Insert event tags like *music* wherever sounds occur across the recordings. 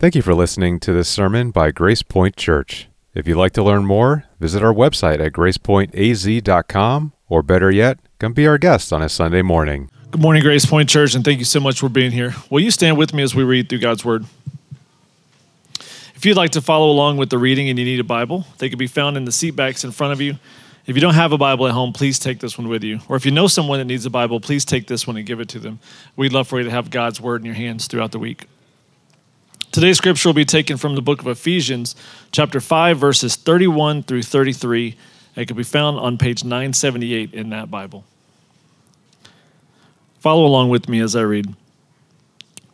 Thank you for listening to this sermon by Grace Point Church. If you'd like to learn more, visit our website at gracepointaz.com, or better yet, come be our guest on a Sunday morning. Good morning, Grace Point Church, and thank you so much for being here. Will you stand with me as we read through God's Word? If you'd like to follow along with the reading and you need a Bible, they can be found in the seat backs in front of you. If you don't have a Bible at home, please take this one with you. Or if you know someone that needs a Bible, please take this one and give it to them. We'd love for you to have God's Word in your hands throughout the week. Today's scripture will be taken from the book of Ephesians, chapter 5, verses 31 through 33. It can be found on page 978 in that Bible. Follow along with me as I read.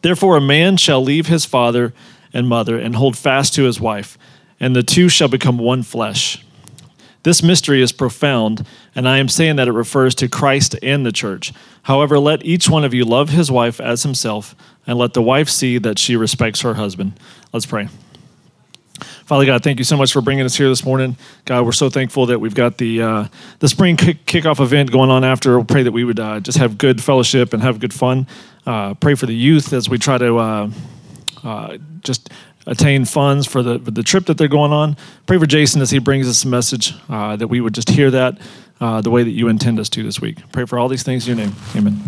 Therefore, a man shall leave his father and mother and hold fast to his wife, and the two shall become one flesh. This mystery is profound, and I am saying that it refers to Christ and the church. However, let each one of you love his wife as himself, and let the wife see that she respects her husband. Let's pray. Father God, thank you so much for bringing us here this morning. God, we're so thankful that we've got the uh, the spring kick- kickoff event going on after. We'll pray that we would uh, just have good fellowship and have good fun. Uh, pray for the youth as we try to uh, uh, just attain funds for the for the trip that they're going on. Pray for Jason as he brings us a message uh, that we would just hear that uh, the way that you intend us to this week. Pray for all these things in your name. Amen.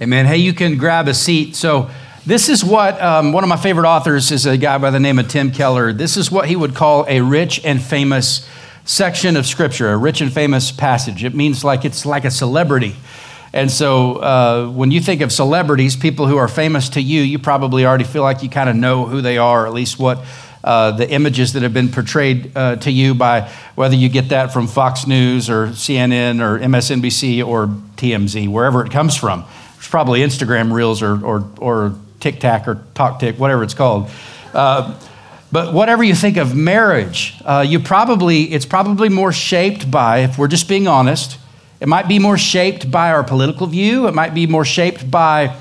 Amen. Hey, you can grab a seat. So, this is what um, one of my favorite authors is a guy by the name of Tim Keller. This is what he would call a rich and famous section of Scripture, a rich and famous passage. It means like it's like a celebrity. And so uh, when you think of celebrities, people who are famous to you, you probably already feel like you kind of know who they are, or at least what uh, the images that have been portrayed uh, to you by whether you get that from Fox News or CNN or MSNBC or TMZ, wherever it comes from. It's probably Instagram Reels or, or, or TikTok or TalkTick, whatever it's called. Uh, but whatever you think of marriage, uh, you probably it's probably more shaped by, if we're just being honest, it might be more shaped by our political view. It might be more shaped by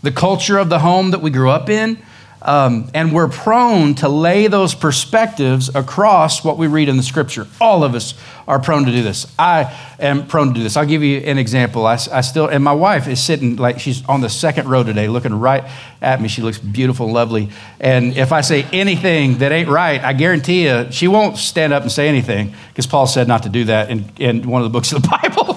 the culture of the home that we grew up in. Um, and we're prone to lay those perspectives across what we read in the scripture. All of us are prone to do this. I am prone to do this. I'll give you an example. I, I, still, and my wife is sitting like she's on the second row today, looking right at me. She looks beautiful and lovely. And if I say anything that ain't right, I guarantee you she won't stand up and say anything because Paul said not to do that in, in one of the books of the *laughs* Bible.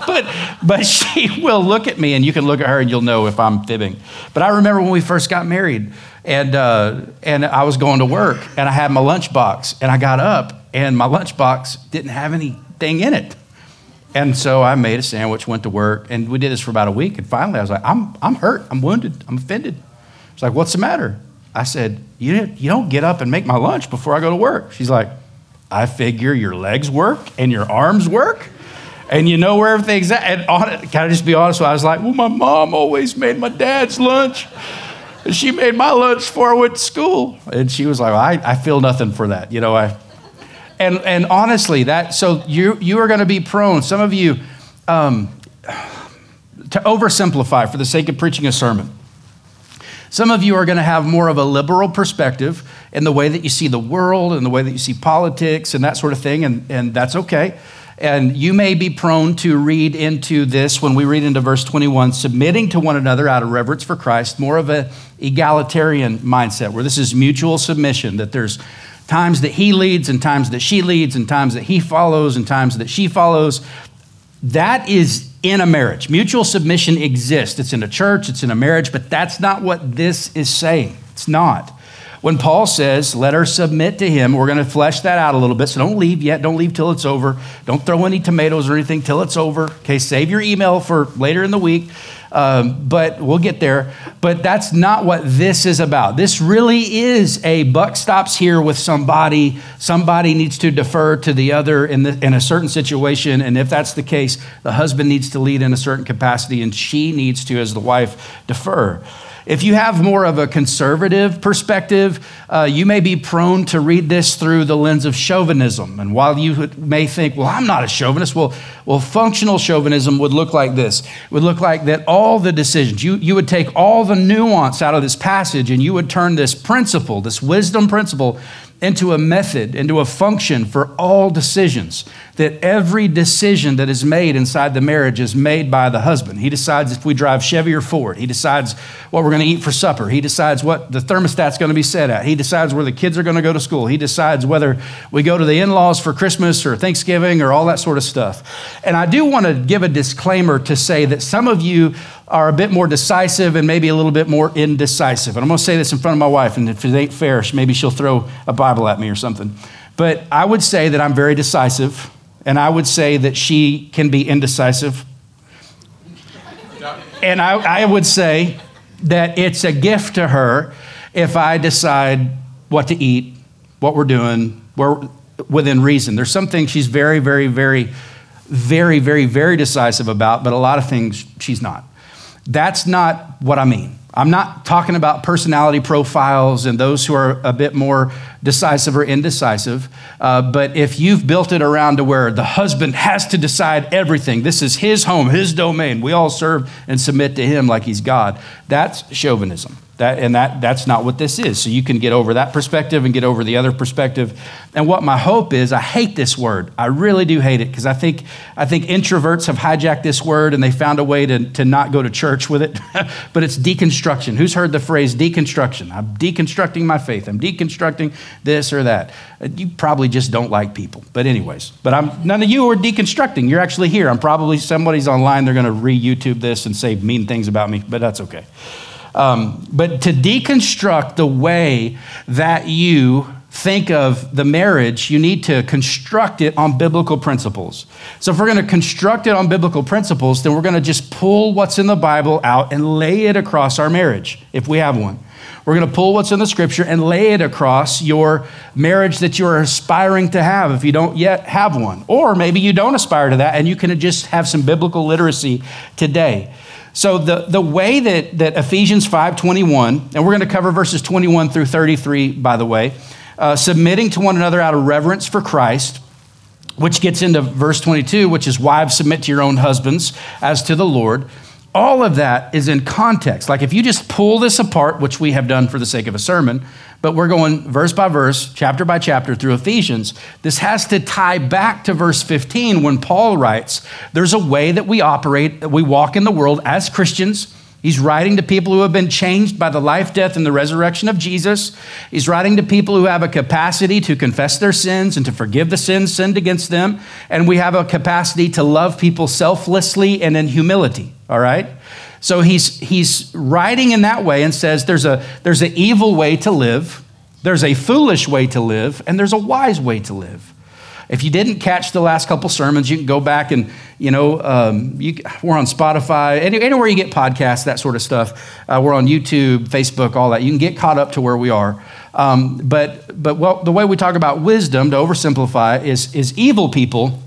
But, *laughs* she will look at me, and you can look at her and you'll know if I'm fibbing. But I remember when we first got married and uh, and I was going to work, and I had my lunchbox, and I got up, and my lunchbox didn't have anything in it, and so I made a sandwich, went to work, and we did this for about a week, and finally I was like, I'm I'm hurt, I'm wounded, I'm offended. It's like, what's the matter? I said, you you don't get up and make my lunch before I go to work. She's like, I figure your legs work and your arms work and you know where everything's at. And on can I just be honest? With I was like, well, my mom always made my dad's lunch. And she made my lunch before I went to school. And she was like, well, I, I feel nothing for that. You know, I, and, and honestly, that, so you, you are going to be prone, some of you, um, to oversimplify for the sake of preaching a sermon. Some of you are going to have more of a liberal perspective in the way that you see the world and the way that you see politics and that sort of thing, and, and that's okay. And you may be prone to read into this when we read into verse 21 submitting to one another out of reverence for Christ, more of an egalitarian mindset where this is mutual submission, that there's times that he leads and times that she leads and times that he follows and times that she follows. That is in a marriage. Mutual submission exists. It's in a church, it's in a marriage, but that's not what this is saying. It's not. When Paul says, let her submit to him, we're going to flesh that out a little bit. So don't leave yet. Don't leave till it's over. Don't throw any tomatoes or anything till it's over. Okay, save your email for later in the week. Um, but we'll get there. But that's not what this is about. This really is a buck stops here with somebody. Somebody needs to defer to the other in, the, in a certain situation. And if that's the case, the husband needs to lead in a certain capacity, and she needs to, as the wife, defer. If you have more of a conservative perspective, uh, you may be prone to read this through the lens of chauvinism. And while you may think, well, I'm not a chauvinist, well, well functional chauvinism would look like this. It would look like that all the decisions, you, you would take all the nuance out of this passage and you would turn this principle, this wisdom principle, into a method, into a function for all decisions. That every decision that is made inside the marriage is made by the husband. He decides if we drive Chevy or Ford. He decides what we're going to eat for supper. He decides what the thermostat's going to be set at. He decides where the kids are going to go to school. He decides whether we go to the in laws for Christmas or Thanksgiving or all that sort of stuff. And I do want to give a disclaimer to say that some of you are a bit more decisive and maybe a little bit more indecisive. And I'm going to say this in front of my wife, and if it ain't fair, maybe she'll throw a Bible at me or something. But I would say that I'm very decisive, and I would say that she can be indecisive. And I, I would say that it's a gift to her if I decide what to eat, what we're doing, we're within reason. There's some things she's very, very, very, very, very, very decisive about, but a lot of things she's not. That's not what I mean. I'm not talking about personality profiles and those who are a bit more decisive or indecisive. Uh, but if you've built it around to where the husband has to decide everything, this is his home, his domain, we all serve and submit to him like he's God, that's chauvinism. That, and that, that's not what this is. So you can get over that perspective and get over the other perspective. And what my hope is, I hate this word. I really do hate it because I think, I think introverts have hijacked this word and they found a way to, to not go to church with it. *laughs* but it's deconstruction. Who's heard the phrase deconstruction? I'm deconstructing my faith. I'm deconstructing this or that. You probably just don't like people. But, anyways, but I'm, none of you are deconstructing. You're actually here. I'm probably somebody's online. They're going to re YouTube this and say mean things about me, but that's okay. Um, but to deconstruct the way that you think of the marriage, you need to construct it on biblical principles. So, if we're going to construct it on biblical principles, then we're going to just pull what's in the Bible out and lay it across our marriage, if we have one. We're going to pull what's in the scripture and lay it across your marriage that you're aspiring to have if you don't yet have one. Or maybe you don't aspire to that and you can just have some biblical literacy today. So the, the way that, that Ephesians 5.21, and we're going to cover verses 21 through 33, by the way, uh, submitting to one another out of reverence for Christ, which gets into verse 22, which is wives submit to your own husbands as to the Lord. All of that is in context. Like if you just pull this apart, which we have done for the sake of a sermon, but we're going verse by verse, chapter by chapter through Ephesians. This has to tie back to verse 15 when Paul writes, There's a way that we operate, that we walk in the world as Christians. He's writing to people who have been changed by the life, death, and the resurrection of Jesus. He's writing to people who have a capacity to confess their sins and to forgive the sins sinned against them. And we have a capacity to love people selflessly and in humility, all right? So he's, he's writing in that way and says there's, a, there's an evil way to live, there's a foolish way to live, and there's a wise way to live. If you didn't catch the last couple sermons, you can go back and, you know, um, you, we're on Spotify, anywhere you get podcasts, that sort of stuff. Uh, we're on YouTube, Facebook, all that. You can get caught up to where we are. Um, but but well, the way we talk about wisdom, to oversimplify, is, is evil people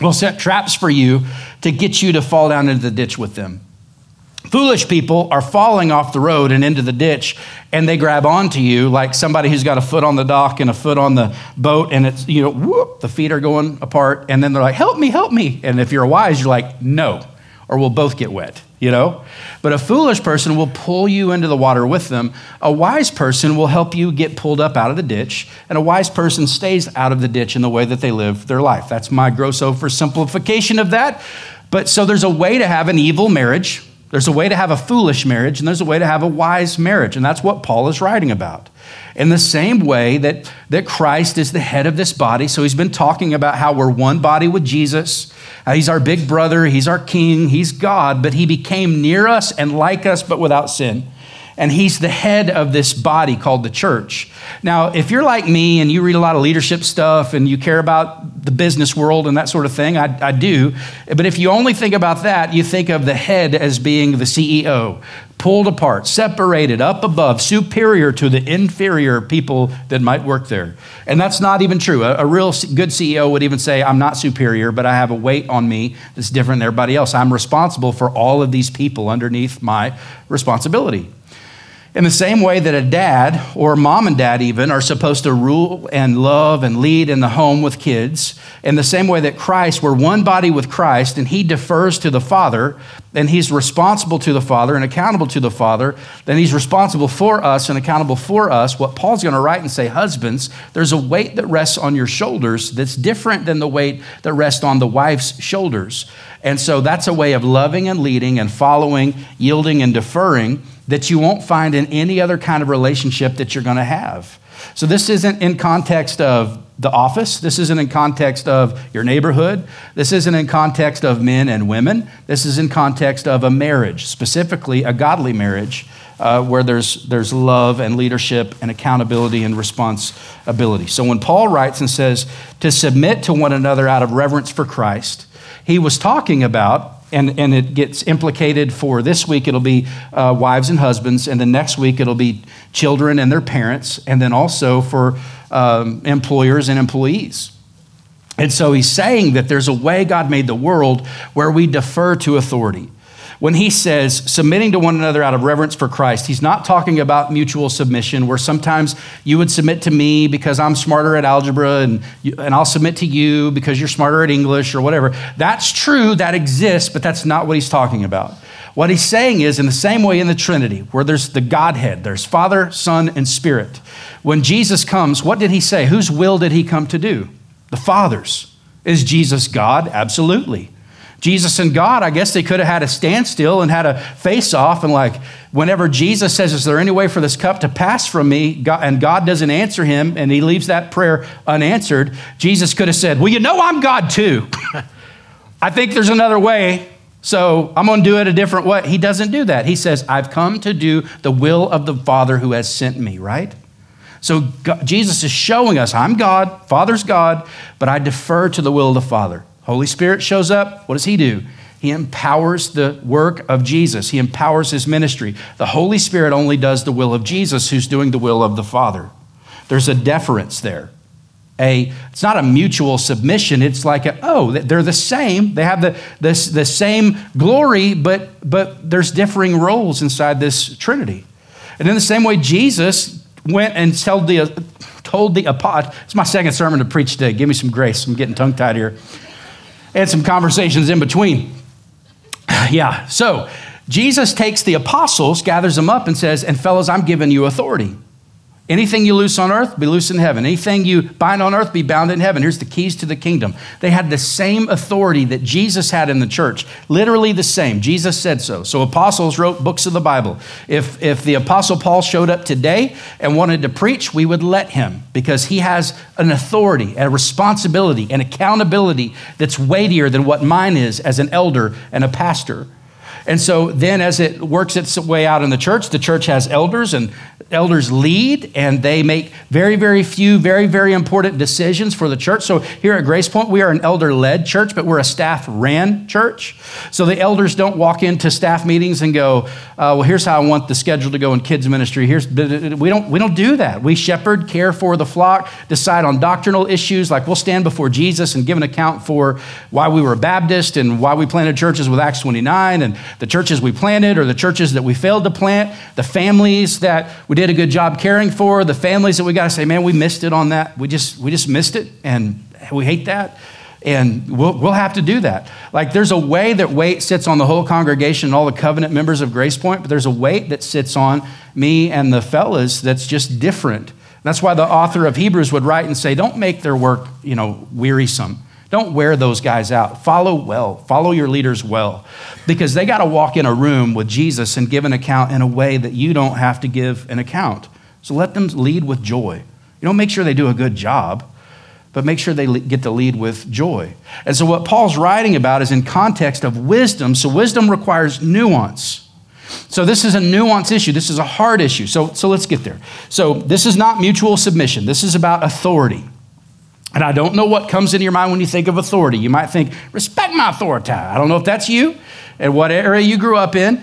will set traps for you to get you to fall down into the ditch with them. Foolish people are falling off the road and into the ditch, and they grab onto you like somebody who's got a foot on the dock and a foot on the boat, and it's, you know, whoop, the feet are going apart, and then they're like, help me, help me. And if you're wise, you're like, no, or we'll both get wet, you know? But a foolish person will pull you into the water with them. A wise person will help you get pulled up out of the ditch, and a wise person stays out of the ditch in the way that they live their life. That's my gross oversimplification of that. But so there's a way to have an evil marriage there's a way to have a foolish marriage, and there's a way to have a wise marriage. And that's what Paul is writing about. In the same way that, that Christ is the head of this body, so he's been talking about how we're one body with Jesus. he's our big brother, he's our king, he's God, but he became near us and like us, but without sin and he's the head of this body called the church. Now, if you're like me and you read a lot of leadership stuff and you care about the business world and that sort of thing, I, I do. But if you only think about that, you think of the head as being the CEO, pulled apart, separated, up above, superior to the inferior people that might work there. And that's not even true. A, a, real good CEO would even say, I'm not superior, but I have a weight on me that's different than everybody else. I'm responsible for all of these people underneath my responsibility. In the same way that a dad or mom and dad even are supposed to rule and love and lead in the home with kids, in the same way that Christ, we're one body with Christ and he defers to the Father and he's responsible to the Father and accountable to the Father, then he's responsible for us and accountable for us. What Paul's going to write and say, husbands, there's a weight that rests on your shoulders that's different than the weight that rests on the wife's shoulders. And so that's a way of loving and leading and following, yielding and deferring that you won't find in any other kind of relationship that you're going to have. So this isn't in context of the office. This isn't in context of your neighborhood. This isn't in context of men and women. This is in context of a marriage, specifically a godly marriage, uh, where there's, there's love and leadership and accountability and responsibility. So when Paul writes and says to submit to one another out of reverence for Christ, he was talking about and, and it gets implicated for this week it'll be uh, wives and husbands and the next week it'll be children and their parents and then also for um, employers and employees. And so he's saying that there's a way god made the world where we defer to authority when he says submitting to one another out of reverence for Christ, he's not talking about mutual submission, where sometimes you would submit to me because I'm smarter at algebra and, and I'll submit to you because you're smarter at English or whatever. That's true, that exists, but that's not what he's talking about. What he's saying is, in the same way in the Trinity, where there's the Godhead, there's Father, Son, and Spirit. When Jesus comes, what did he say? Whose will did he come to do? The Father's. Is Jesus God? Absolutely. Jesus and God, I guess they could have had a standstill and had a face off. And like, whenever Jesus says, Is there any way for this cup to pass from me? God, and God doesn't answer him and he leaves that prayer unanswered, Jesus could have said, Well, you know, I'm God too. *laughs* I think there's another way. So I'm going to do it a different way. He doesn't do that. He says, I've come to do the will of the Father who has sent me, right? So God, Jesus is showing us, I'm God, Father's God, but I defer to the will of the Father. Holy Spirit shows up. What does he do? He empowers the work of Jesus. He empowers his ministry. The Holy Spirit only does the will of Jesus, who's doing the will of the Father. There's a deference there. A, it's not a mutual submission. It's like, a, oh, they're the same. They have the, the, the same glory, but, but there's differing roles inside this Trinity. And in the same way, Jesus went and told the, told the apostle, it's my second sermon to preach today. Give me some grace. I'm getting tongue tied here and some conversations in between. *sighs* yeah, so Jesus takes the apostles, gathers them up, and says, And fellows, I'm giving you authority. Anything you loose on earth, be loose in heaven. Anything you bind on earth, be bound in heaven. Here's the keys to the kingdom. They had the same authority that Jesus had in the church, literally the same. Jesus said so. So apostles wrote books of the Bible. If, if the apostle Paul showed up today and wanted to preach, we would let him because he has an authority, a responsibility, an accountability that's weightier than what mine is as an elder and a pastor. And so then, as it works its way out in the church, the church has elders, and elders lead, and they make very, very few, very, very important decisions for the church. So here at Grace Point, we are an elder led church, but we're a staff ran church. So the elders don't walk into staff meetings and go, uh, "Well, here's how I want the schedule to go in kids ministry." Here's we don't we don't do that. We shepherd, care for the flock, decide on doctrinal issues. Like we'll stand before Jesus and give an account for why we were a Baptist and why we planted churches with Acts 29 and the churches we planted or the churches that we failed to plant, the families that we did a good job caring for, the families that we got to say, man, we missed it on that. We just, we just missed it and we hate that. And we'll, we'll have to do that. Like there's a way that weight sits on the whole congregation and all the covenant members of Grace Point, but there's a weight that sits on me and the fellas that's just different. That's why the author of Hebrews would write and say, don't make their work, you know, wearisome. Don't wear those guys out. Follow well. Follow your leaders well. Because they got to walk in a room with Jesus and give an account in a way that you don't have to give an account. So let them lead with joy. You don't make sure they do a good job, but make sure they get to lead with joy. And so what Paul's writing about is in context of wisdom. So wisdom requires nuance. So this is a nuance issue. This is a hard issue. So, so let's get there. So this is not mutual submission. This is about authority. And I don't know what comes into your mind when you think of authority. You might think, respect my authority. I don't know if that's you and what area you grew up in.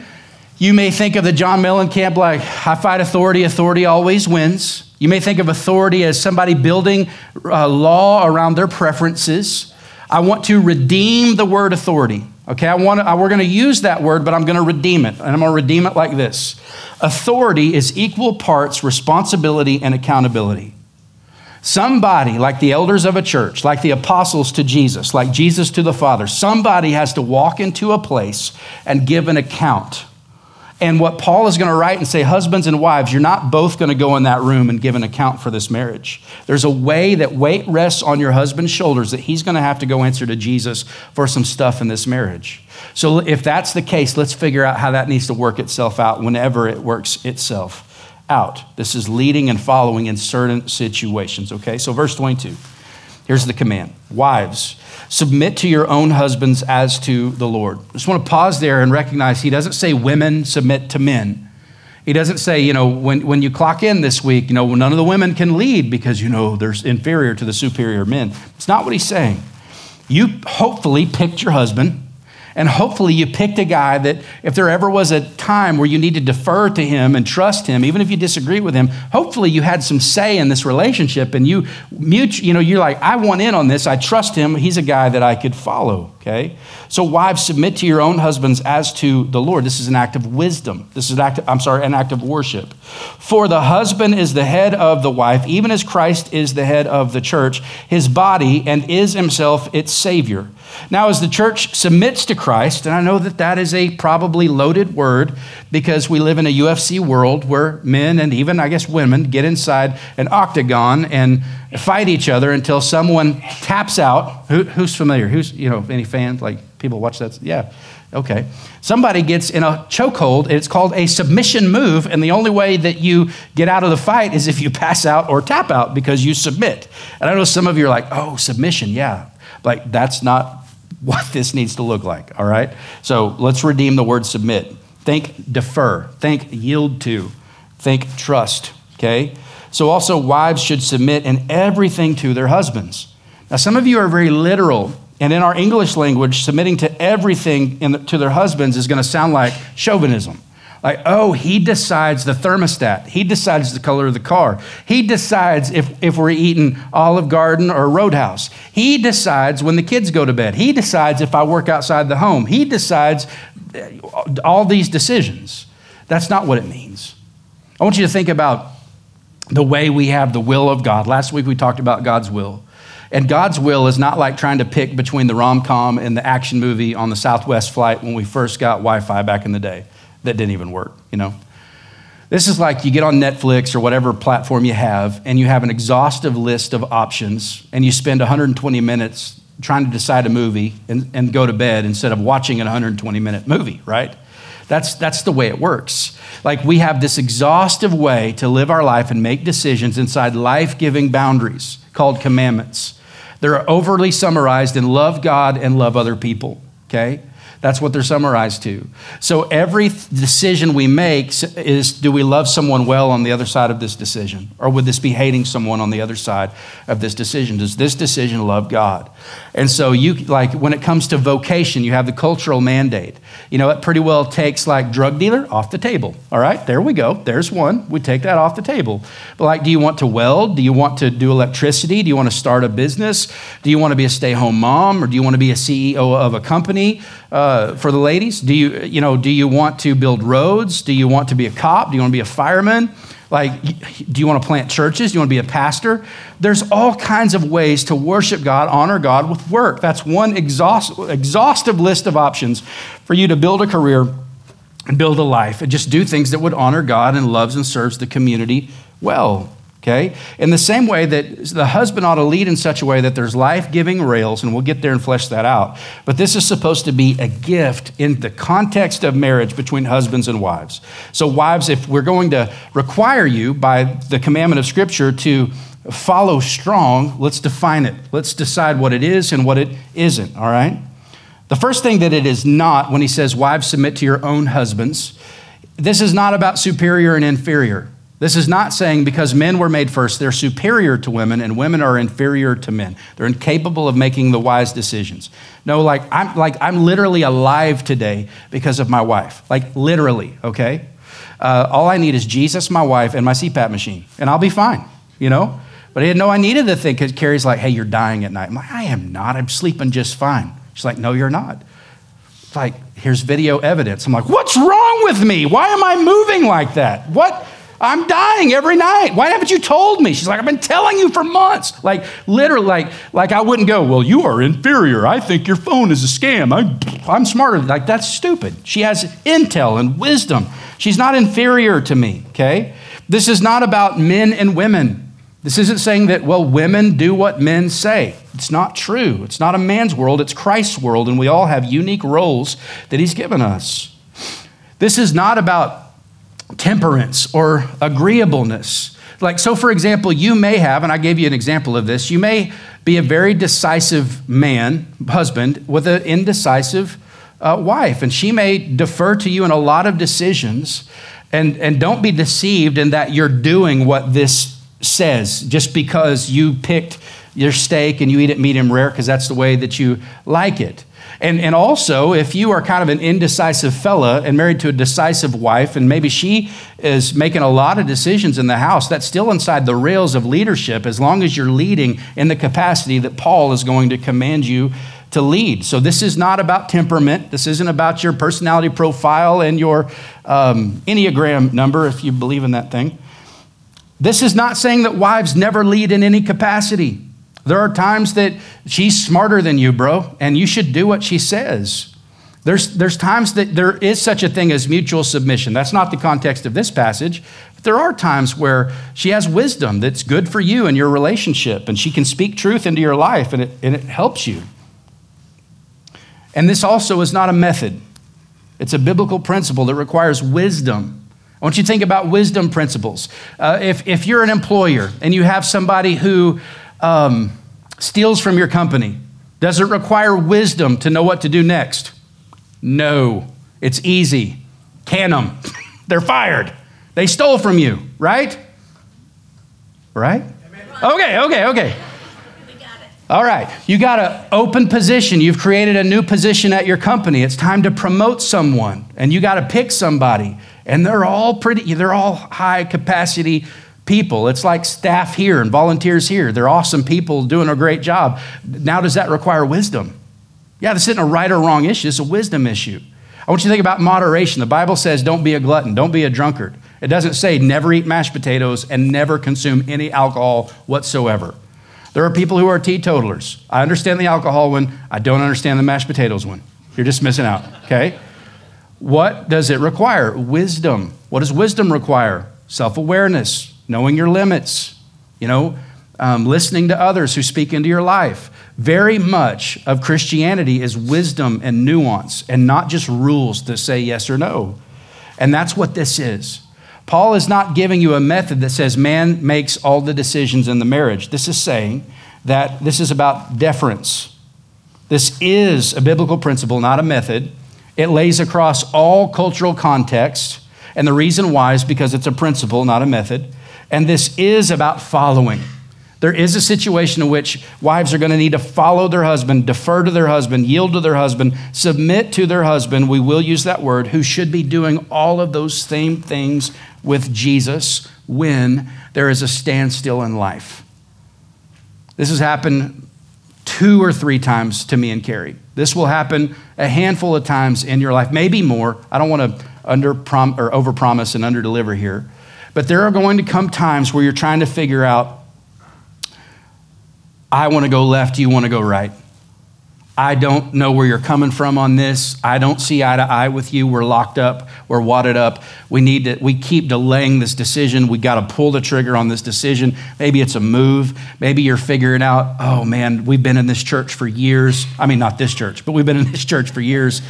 You may think of the John Mellencamp like, I fight authority, authority always wins. You may think of authority as somebody building a law around their preferences. I want to redeem the word authority. Okay, I want to, we're going to use that word, but I'm going to redeem it. And I'm going to redeem it like this Authority is equal parts responsibility and accountability. Somebody, like the elders of a church, like the apostles to Jesus, like Jesus to the Father, somebody has to walk into a place and give an account. And what Paul is going to write and say, husbands and wives, you're not both going to go in that room and give an account for this marriage. There's a way that weight rests on your husband's shoulders that he's going to have to go answer to Jesus for some stuff in this marriage. So if that's the case, let's figure out how that needs to work itself out whenever it works itself out. This is leading and following in certain situations, okay? So, verse 22, here's the command Wives, submit to your own husbands as to the Lord. I just want to pause there and recognize he doesn't say women submit to men. He doesn't say, you know, when, when you clock in this week, you know, none of the women can lead because, you know, they're inferior to the superior men. It's not what he's saying. You hopefully picked your husband and hopefully, you picked a guy that, if there ever was a time where you need to defer to him and trust him, even if you disagree with him, hopefully you had some say in this relationship and you, you know, you're like, I want in on this. I trust him. He's a guy that I could follow. Okay? So, wives, submit to your own husbands as to the Lord. This is an act of wisdom. This is an act, of, I'm sorry, an act of worship. For the husband is the head of the wife, even as Christ is the head of the church, his body, and is himself its Savior. Now, as the church submits to Christ, and I know that that is a probably loaded word because we live in a UFC world where men and even, I guess, women get inside an octagon and fight each other until someone taps out. Who, who's familiar? Who's, you know, any fans? Like people watch that? Yeah. Okay. Somebody gets in a chokehold. It's called a submission move. And the only way that you get out of the fight is if you pass out or tap out because you submit. And I know some of you are like, oh, submission. Yeah. Like that's not *laughs* what this needs to look like, all right? So let's redeem the word submit. Think defer, think yield to, think trust, okay? So also, wives should submit in everything to their husbands. Now, some of you are very literal, and in our English language, submitting to everything the, to their husbands is going to sound like chauvinism. Like, oh, he decides the thermostat. He decides the color of the car. He decides if, if we're eating Olive Garden or Roadhouse. He decides when the kids go to bed. He decides if I work outside the home. He decides uh, all these decisions. That's not what it means. I want you to think about the way we have the will of God. Last week we talked about God's will. And God's will is not like trying to pick between the rom com and the action movie on the Southwest flight when we first got Wi Fi back in the day that didn't even work, you know? This is like you get on Netflix or whatever platform you have, and you have an exhaustive list of options, and you spend 120 minutes trying to decide a movie and, and go to bed instead of watching an 120 minute movie, right? That's, that's the way it works. Like we have this exhaustive way to live our life and make decisions inside life giving boundaries called commandments. They're overly summarized in love God and love other people, okay? That's what they're summarized to. So every decision we make is do we love someone well on the other side of this decision? Or would this be hating someone on the other side of this decision? Does this decision love God? And so you like when it comes to vocation, you have the cultural mandate. You know, it pretty well takes like drug dealer off the table. All right, there we go. There's one. We take that off the table. But like, do you want to weld? Do you want to do electricity? Do you want to start a business? Do you want to be a stay-home mom, or do you want to be a CEO of a company? Uh, for the ladies, do you you know do you want to build roads? Do you want to be a cop? Do you want to be a fireman? Like, do you want to plant churches? Do you want to be a pastor? There's all kinds of ways to worship God, honor God with work. That's one exhaust, exhaustive list of options for you to build a career and build a life and just do things that would honor God and loves and serves the community well okay? In the same way that the husband ought to lead in such a way that there's life giving rails, and we'll get there and flesh that out. But this is supposed to be a gift in the context of marriage between husbands and wives. So, wives, if we're going to require you by the commandment of Scripture to follow strong, let's define it. Let's decide what it is and what it isn't, all right? The first thing that it is not when he says, Wives, submit to your own husbands, this is not about superior and inferior. This is not saying because men were made first, they're superior to women and women are inferior to men. They're incapable of making the wise decisions. No, like I'm like I'm literally alive today because of my wife. Like literally, okay? Uh, all I need is Jesus, my wife, and my CPAP machine, and I'll be fine, you know? But I didn't know I needed the thing because Carrie's like, hey, you're dying at night. I'm like, I am not. I'm sleeping just fine. She's like, no, you're not. It's like, here's video evidence. I'm like, what's wrong with me? Why am I moving like that? What? I'm dying every night. Why haven't you told me? She's like, I've been telling you for months. Like, literally, like, like I wouldn't go, well, you are inferior. I think your phone is a scam. I'm, I'm smarter. Like, that's stupid. She has intel and wisdom. She's not inferior to me, okay? This is not about men and women. This isn't saying that, well, women do what men say. It's not true. It's not a man's world, it's Christ's world, and we all have unique roles that He's given us. This is not about temperance or agreeableness. Like, so for example, you may have, and I gave you an example of this, you may be a very decisive man, husband, with an indecisive uh, wife, and she may defer to you in a lot of decisions. And, and don't be deceived in that you're doing what this says just because you picked your steak and you eat it medium rare because that's the way that you like it. And, and also, if you are kind of an indecisive fella and married to a decisive wife, and maybe she is making a lot of decisions in the house, that's still inside the rails of leadership as long as you're leading in the capacity that Paul is going to command you to lead. So, this is not about temperament. This isn't about your personality profile and your um, Enneagram number, if you believe in that thing. This is not saying that wives never lead in any capacity. There are times that she's smarter than you, bro, and you should do what she says. There's, there's times that there is such a thing as mutual submission. That's not the context of this passage. But there are times where she has wisdom that's good for you and your relationship, and she can speak truth into your life, and it, and it helps you. And this also is not a method, it's a biblical principle that requires wisdom. I want you to think about wisdom principles. Uh, if, if you're an employer and you have somebody who um, steals from your company, does it require wisdom to know what to do next? No. It's easy. Can them. *laughs* They're fired. They stole from you, right? Right? Okay, okay, okay. All right, you got an open position. You've created a new position at your company. It's time to promote someone, and you got to pick somebody. And they're all pretty, they're all high capacity people. It's like staff here and volunteers here. They're awesome people doing a great job. Now, does that require wisdom? Yeah, this isn't a right or wrong issue, it's a wisdom issue. I want you to think about moderation. The Bible says don't be a glutton, don't be a drunkard. It doesn't say never eat mashed potatoes and never consume any alcohol whatsoever. There are people who are teetotalers. I understand the alcohol one, I don't understand the mashed potatoes one. You're just missing out, okay? What does it require? Wisdom. What does wisdom require? Self awareness, knowing your limits, you know, um, listening to others who speak into your life. Very much of Christianity is wisdom and nuance and not just rules that say yes or no. And that's what this is. Paul is not giving you a method that says man makes all the decisions in the marriage. This is saying that this is about deference. This is a biblical principle, not a method. It lays across all cultural contexts. And the reason why is because it's a principle, not a method. And this is about following. There is a situation in which wives are going to need to follow their husband, defer to their husband, yield to their husband, submit to their husband. We will use that word, who should be doing all of those same things with Jesus when there is a standstill in life. This has happened two or three times to me and Carrie. This will happen a handful of times in your life, maybe more. I don't want to under prom- or overpromise and underdeliver here. But there are going to come times where you're trying to figure out I want to go left, you want to go right. I don't know where you're coming from on this. I don't see eye to eye with you. We're locked up. We're wadded up. We need to, we keep delaying this decision. We got to pull the trigger on this decision. Maybe it's a move. Maybe you're figuring out, oh man, we've been in this church for years. I mean, not this church, but we've been in this church for years.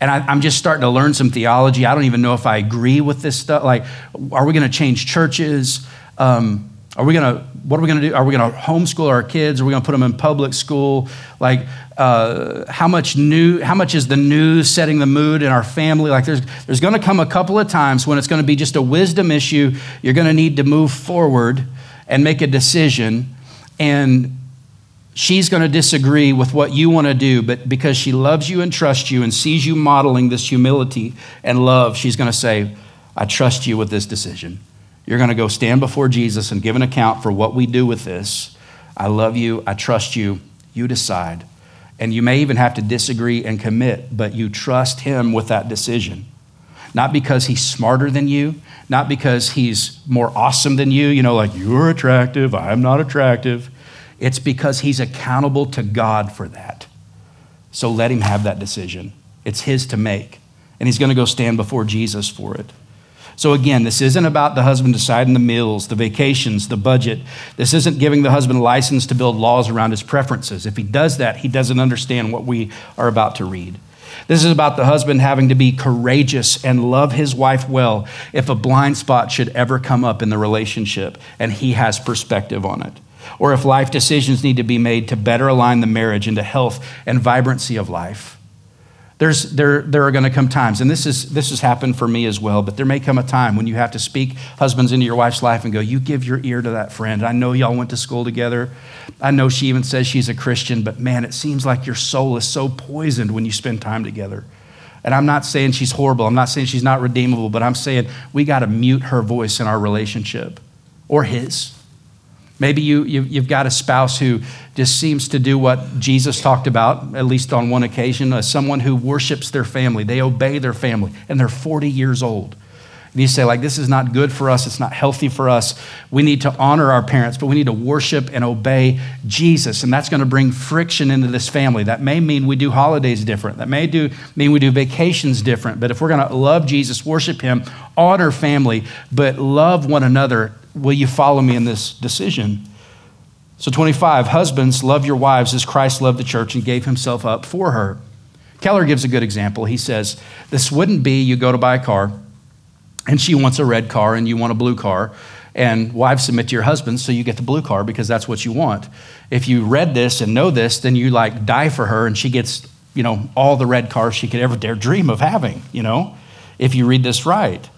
And I, am just starting to learn some theology. I don't even know if I agree with this stuff. Like, are we going to change churches? Um, are we going to, what are we going to do? Are we going to homeschool our kids? Are we going to put them in public school? Like, uh, how much new, how much is the news setting the mood in our family? Like, there's, there's going to come a couple of times when it's going to be just a wisdom issue. You're going to need to move forward and make a decision. And she's going to disagree with what you want to do, but because she loves you and trusts you and sees you modeling this humility and love, she's going to say, I trust you with this decision. You're going to go stand before Jesus and give an account for what we do with this. I love you. I trust you. You decide. And you may even have to disagree and commit, but you trust him with that decision. Not because he's smarter than you, not because he's more awesome than you, you know, like you're attractive, I'm not attractive. It's because he's accountable to God for that. So let him have that decision. It's his to make. And he's going to go stand before Jesus for it. So, again, this isn't about the husband deciding the meals, the vacations, the budget. This isn't giving the husband license to build laws around his preferences. If he does that, he doesn't understand what we are about to read. This is about the husband having to be courageous and love his wife well if a blind spot should ever come up in the relationship and he has perspective on it. Or if life decisions need to be made to better align the marriage into health and vibrancy of life. There's, there, there are going to come times, and this, is, this has happened for me as well, but there may come a time when you have to speak husbands into your wife's life and go, You give your ear to that friend. I know y'all went to school together. I know she even says she's a Christian, but man, it seems like your soul is so poisoned when you spend time together. And I'm not saying she's horrible. I'm not saying she's not redeemable, but I'm saying we got to mute her voice in our relationship or his. Maybe you, you, have got a spouse who just seems to do what Jesus talked about, at least on one occasion, as someone who worships their family. They obey their family, and they're 40 years old. And you say, like, this is not good for us. It's not healthy for us. We need to honor our parents, but we need to worship and obey Jesus. And that's going to bring friction into this family. That may mean we do holidays different. That may do, mean we do vacations different. But if we're going to love Jesus, worship Him, honor family, but love one another, Will you follow me in this decision? So, 25, husbands, love your wives as Christ loved the church and gave himself up for her. Keller gives a good example. He says, This wouldn't be you go to buy a car and she wants a red car and you want a blue car, and wives submit to your husbands so you get the blue car because that's what you want. If you read this and know this, then you like die for her and she gets, you know, all the red cars she could ever dare dream of having, you know, if you read this right.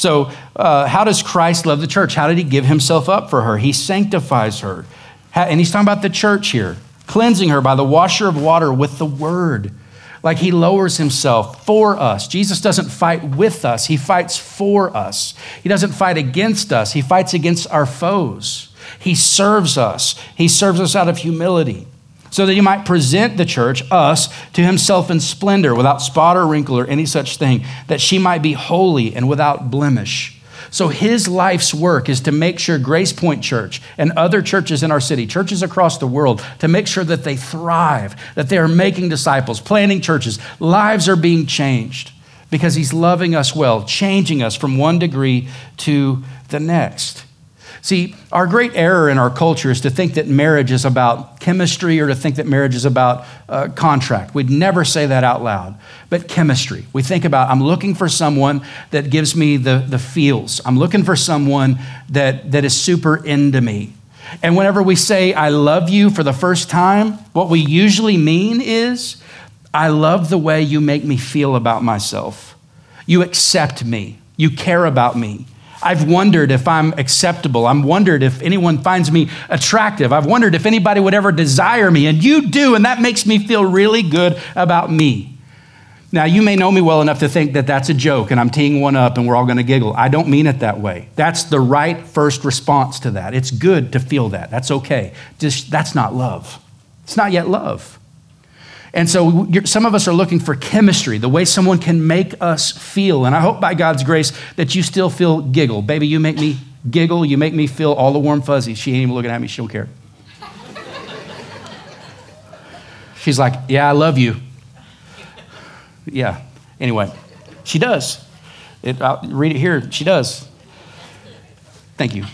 So, uh, how does Christ love the church? How did he give himself up for her? He sanctifies her. And he's talking about the church here, cleansing her by the washer of water with the word. Like he lowers himself for us. Jesus doesn't fight with us, he fights for us. He doesn't fight against us, he fights against our foes. He serves us, he serves us out of humility so that he might present the church, us, to himself in splendor, without spot or wrinkle or any such thing, that she might be holy and without blemish. So his life's work is to make sure Grace Point Church and other churches in our city, churches across the world, to make sure that they thrive, that they are making disciples, planting churches, lives are being changed because he's loving us well, changing us from one degree to the next. See, our great error in our culture is to think that marriage is about chemistry or to think that marriage is about uh, contract. We'd never say that out loud. But chemistry. We think about, I'm looking for someone that gives me the, the feels. I'm looking for someone that, that is super into me. And whenever we say, I love you for the first time, what we usually mean is, I love the way you make me feel about myself. You accept me. You care about me. I've wondered if I'm acceptable. I've wondered if anyone finds me attractive. I've wondered if anybody would ever desire me. And you do, and that makes me feel really good about me. Now, you may know me well enough to think that that's a joke and I'm teeing one up and we're all going to giggle. I don't mean it that way. That's the right first response to that. It's good to feel that. That's okay. Just that's not love. It's not yet love. And so some of us are looking for chemistry, the way someone can make us feel. And I hope by God's grace that you still feel giggle. Baby, you make me giggle. You make me feel all the warm fuzzies. She ain't even looking at me. She don't care. She's like, yeah, I love you. Yeah. Anyway, she does. It, I'll read it here. She does. Thank you.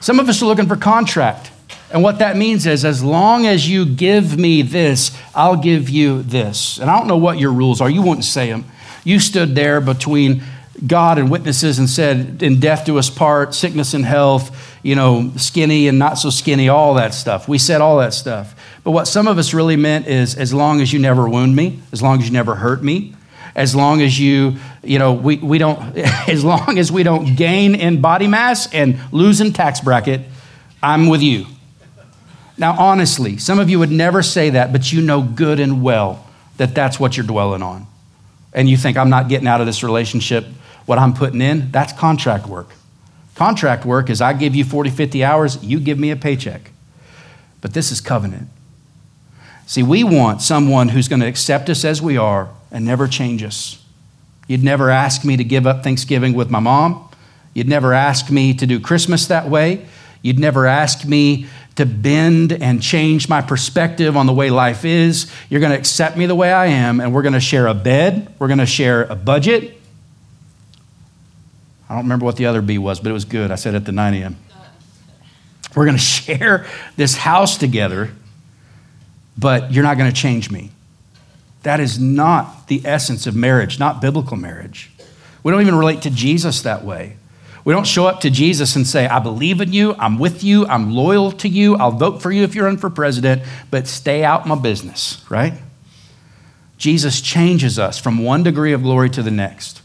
Some of us are looking for contract. And what that means is, as long as you give me this, I'll give you this. And I don't know what your rules are. You wouldn't say them. You stood there between God and witnesses and said, in death do us part, sickness and health, you know, skinny and not so skinny, all that stuff. We said all that stuff. But what some of us really meant is, as long as you never wound me, as long as you never hurt me, as long as you, you know, we, we don't, *laughs* as long as we don't gain in body mass and lose in tax bracket, I'm with you. Now, honestly, some of you would never say that, but you know good and well that that's what you're dwelling on. And you think, I'm not getting out of this relationship what I'm putting in. That's contract work. Contract work is I give you 40, 50 hours, you give me a paycheck. But this is covenant. See, we want someone who's going to accept us as we are and never change us. You'd never ask me to give up Thanksgiving with my mom. You'd never ask me to do Christmas that way. You'd never ask me to bend and change my perspective on the way life is. You're going to accept me the way I am, and we're going to share a bed. We're going to share a budget. I don't remember what the other B was, but it was good. I said at the 9 a.m. We're going *laughs* to share this house together, but you're not going to change me. That is not the essence of marriage, not biblical marriage. We don't even relate to Jesus that way. We don't show up to Jesus and say, I believe in you, I'm with you, I'm loyal to you, I'll vote for you if you're run for president, but stay out my business, right? Jesus changes us from one degree of glory to the next.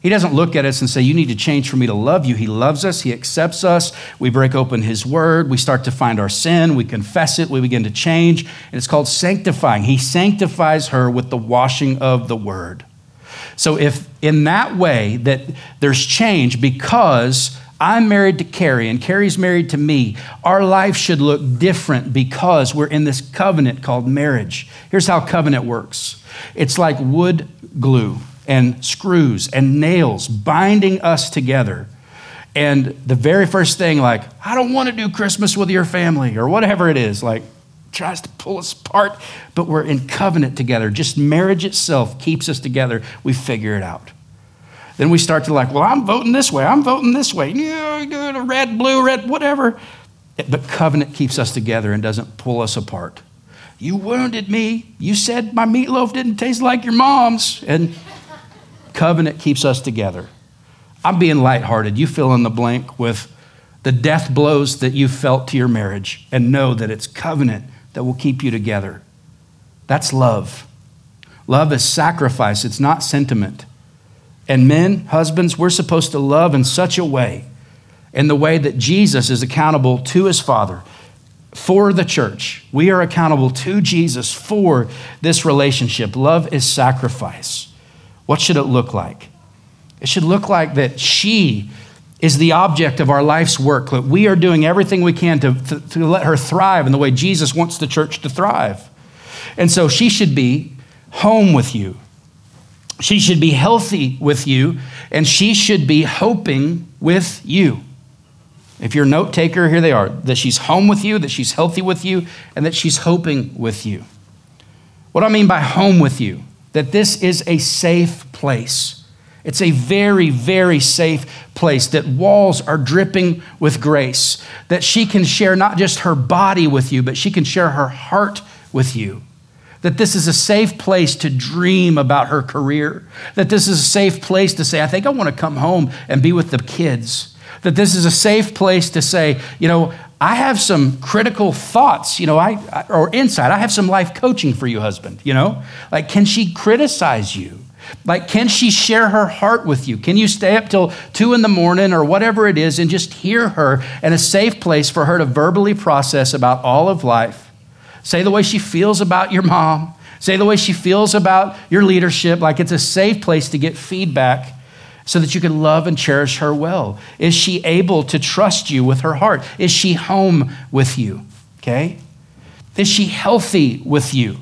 He doesn't look at us and say, You need to change for me to love you. He loves us. He accepts us. We break open His word. We start to find our sin. We confess it. We begin to change. And it's called sanctifying. He sanctifies her with the washing of the word. So, if in that way that there's change because I'm married to Carrie and Carrie's married to me, our life should look different because we're in this covenant called marriage. Here's how covenant works it's like wood glue and screws and nails binding us together. And the very first thing, like, I don't want to do Christmas with your family or whatever it is, like, tries to pull us apart, but we're in covenant together. Just marriage itself keeps us together. We figure it out. Then we start to like, well, I'm voting this way, I'm voting this way, yeah, red, blue, red, whatever. But covenant keeps us together and doesn't pull us apart. You wounded me. You said my meatloaf didn't taste like your mom's. And Covenant keeps us together. I'm being lighthearted. You fill in the blank with the death blows that you felt to your marriage and know that it's covenant that will keep you together. That's love. Love is sacrifice, it's not sentiment. And men, husbands, we're supposed to love in such a way, in the way that Jesus is accountable to his Father for the church. We are accountable to Jesus for this relationship. Love is sacrifice. What should it look like? It should look like that she is the object of our life's work, that we are doing everything we can to, to, to, let her thrive in the way Jesus wants the church to thrive. And so she should be home with you. She should be healthy with you, and she should be hoping with you. If you're a note taker, here they are that she's home with you, that she's healthy with you, and that she's hoping with you. What do I mean by home with you? that this is a safe place. It's a very, very safe place, that walls are dripping with grace, that she can share not just her body with you, but she can share her heart with you. That this is a safe place to dream about her career. That this is a safe place to say, I think I want to come home and be with the kids. That this is a safe place to say, you know, I have some critical thoughts, you know, I, or insight. I have some life coaching for you, husband, you know? Like, can she criticize you? Like, can she share her heart with you? Can you stay up till two in the morning or whatever it is and just hear her in a safe place for her to verbally process about all of life? Say the way she feels about your mom, say the way she feels about your leadership. Like, it's a safe place to get feedback so that you can love and cherish her well? Is she able to trust you with her heart? Is she home with you? Okay? Is she healthy with you?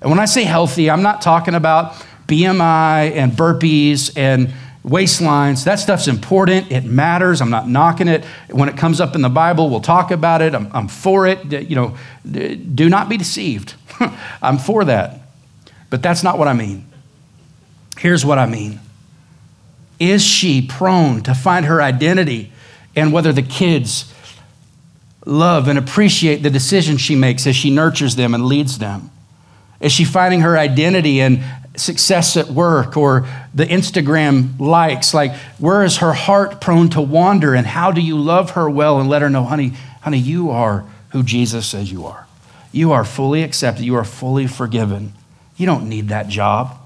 And when I say healthy, I'm not talking about BMI and burpees and waistlines. That stuff's important. It matters. I'm not knocking it. When it comes up in the Bible, we'll talk about it. I'm, I'm for it. You know, do not be deceived. *laughs* I'm for that. But that's not what I mean. Here's what I mean is she prone to find her identity and whether the kids love and appreciate the decisions she makes as she nurtures them and leads them? Is she finding her identity in success at work or the Instagram likes? Like, where is her heart prone to wander? And how do you love her well and let her know, honey, honey, you are who Jesus says you are? You are fully accepted. You are fully forgiven. You don't need that job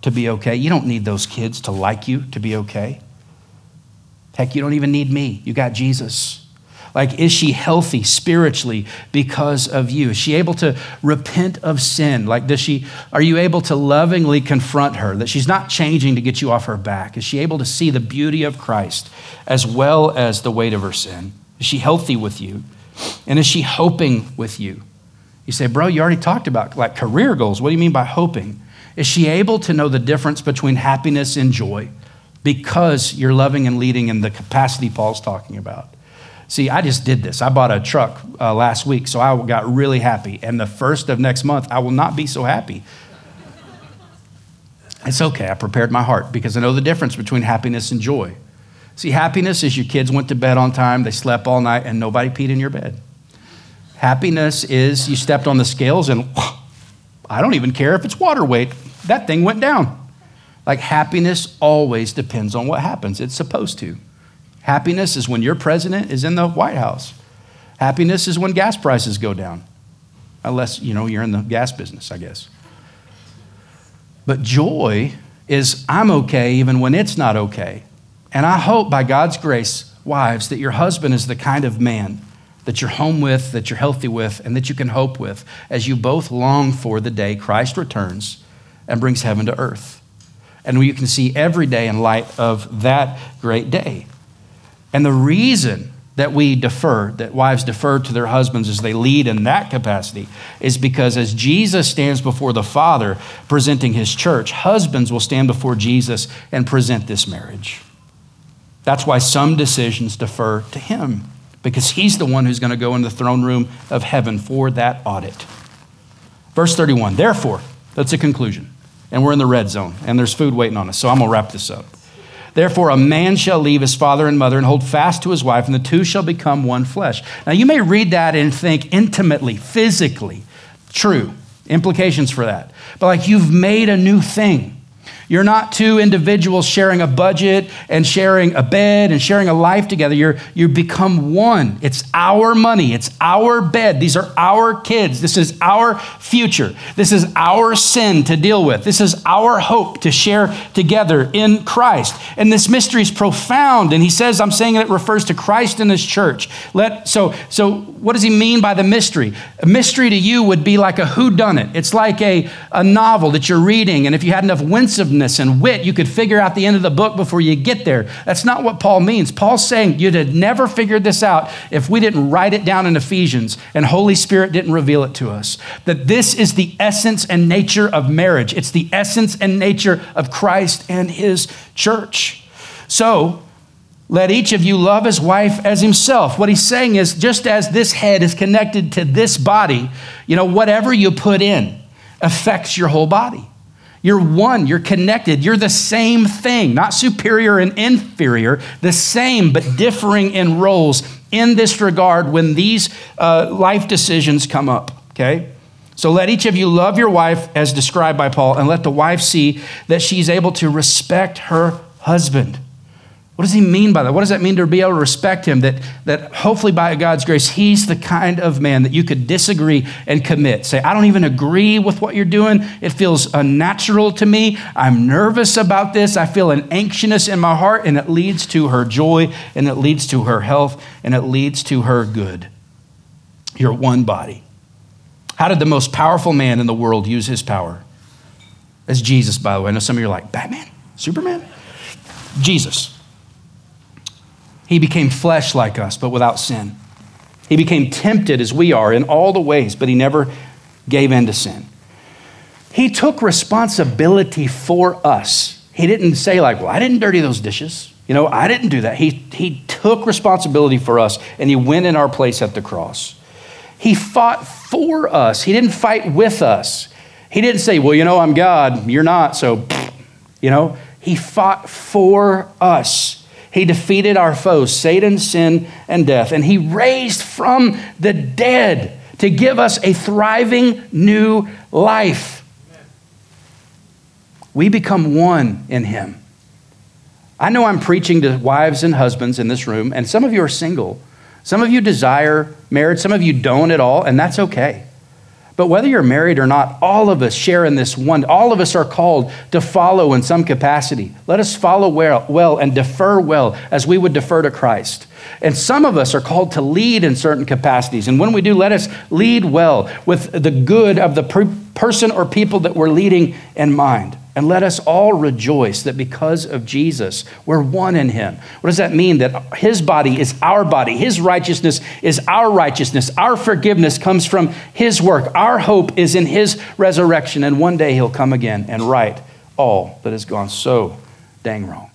to be okay. You don't need those kids to like you to be okay. Heck, you don't even need me. You got Jesus. Like, is she healthy spiritually because of you? Is she able to repent of sin? Like, does she, are you able to lovingly confront her that she's not changing to get you off her back? Is she able to see the beauty of Christ as well as the weight of her sin? Is she healthy with you? And is she hoping with you? You say, bro, you already talked about like career goals. What do you mean by hoping? Is she able to know the difference between happiness and joy because you're loving and leading in the capacity Paul's talking about? See, I just did this. I bought a truck uh, last week, so I got really happy. And the first of next month, I will not be so happy. It's okay. I prepared my heart because I know the difference between happiness and joy. See, happiness is your kids went to bed on time, they slept all night, and nobody peed in your bed. Happiness is you stepped on the scales and I don't even care if it's water weight, that thing went down. Like happiness always depends on what happens. It's supposed to. Happiness is when your president is in the White House. Happiness is when gas prices go down. Unless, you know, you're in the gas business, I guess. But joy is I'm okay even when it's not okay. And I hope by God's grace, wives, that your husband is the kind of man that you're home with, that you're healthy with, and that you can hope with as you both long for the day Christ returns and brings heaven to earth. And you can see every day in light of that great day. And the reason that we defer, that wives defer to their husbands as they lead in that capacity, is because as Jesus stands before the Father presenting his church, husbands will stand before Jesus and present this marriage. That's why some decisions defer to him, because he's the one who's going to go in the throne room of heaven for that audit. Verse 31, therefore, that's a conclusion. And we're in the red zone, and there's food waiting on us, so I'm going to wrap this up. Therefore, a man shall leave his father and mother and hold fast to his wife, and the two shall become one flesh. Now, you may read that and think intimately, physically, true, implications for that. But like you've made a new thing. You're not two individuals sharing a budget and sharing a bed and sharing a life together. You're, you become one. It's our money. It's our bed. These are our kids. This is our future. This is our sin to deal with. This is our hope to share together in Christ. And this mystery is profound. And he says, I'm saying it refers to Christ and his church. Let, so, so what does he mean by the mystery? A mystery to you would be like a whodunit. It's like a, a novel that you're reading. And if you had enough winsomeness, and wit, you could figure out the end of the book before you get there. That's not what Paul means. Paul's saying you'd have never figured this out if we didn't write it down in Ephesians and Holy Spirit didn't reveal it to us. That this is the essence and nature of marriage, it's the essence and nature of Christ and his church. So, let each of you love his wife as himself. What he's saying is just as this head is connected to this body, you know, whatever you put in affects your whole body. You're one, you're connected, you're the same thing, not superior and inferior, the same but differing in roles in this regard when these uh, life decisions come up, okay? So let each of you love your wife as described by Paul, and let the wife see that she's able to respect her husband. What does he mean by that? What does that mean to be able to respect him? That, that hopefully by God's grace, he's the kind of man that you could disagree and commit. Say, I don't even agree with what you're doing. It feels unnatural to me. I'm nervous about this. I feel an anxiousness in my heart, and it leads to her joy, and it leads to her health, and it leads to her good. You're one body. How did the most powerful man in the world use his power? As Jesus, by the way. I know some of you are like, Batman? Superman? Jesus. He became flesh like us, but without sin. He became tempted as we are in all the ways, but he never gave in to sin. He took responsibility for us. He didn't say, like, well, I didn't dirty those dishes. You know, I didn't do that. He, he took responsibility for us and he went in our place at the cross. He fought for us, he didn't fight with us. He didn't say, well, you know, I'm God, you're not, so, you know, he fought for us. He defeated our foes, Satan, sin, and death, and He raised from the dead to give us a thriving new life. We become one in Him. I know I'm preaching to wives and husbands in this room, and some of you are single. Some of you desire marriage, some of you don't at all, and that's okay. But whether you're married or not, all of us share in this one. All of us are called to follow in some capacity. Let us follow well, well and defer well as we would defer to Christ. And some of us are called to lead in certain capacities. And when we do, let us lead well with the good of the per- person or people that we're leading in mind. And let us all rejoice that because of Jesus, we're one in him. What does that mean? That his body is our body, his righteousness is our righteousness, our forgiveness comes from his work, our hope is in his resurrection, and one day he'll come again and right all that has gone so dang wrong.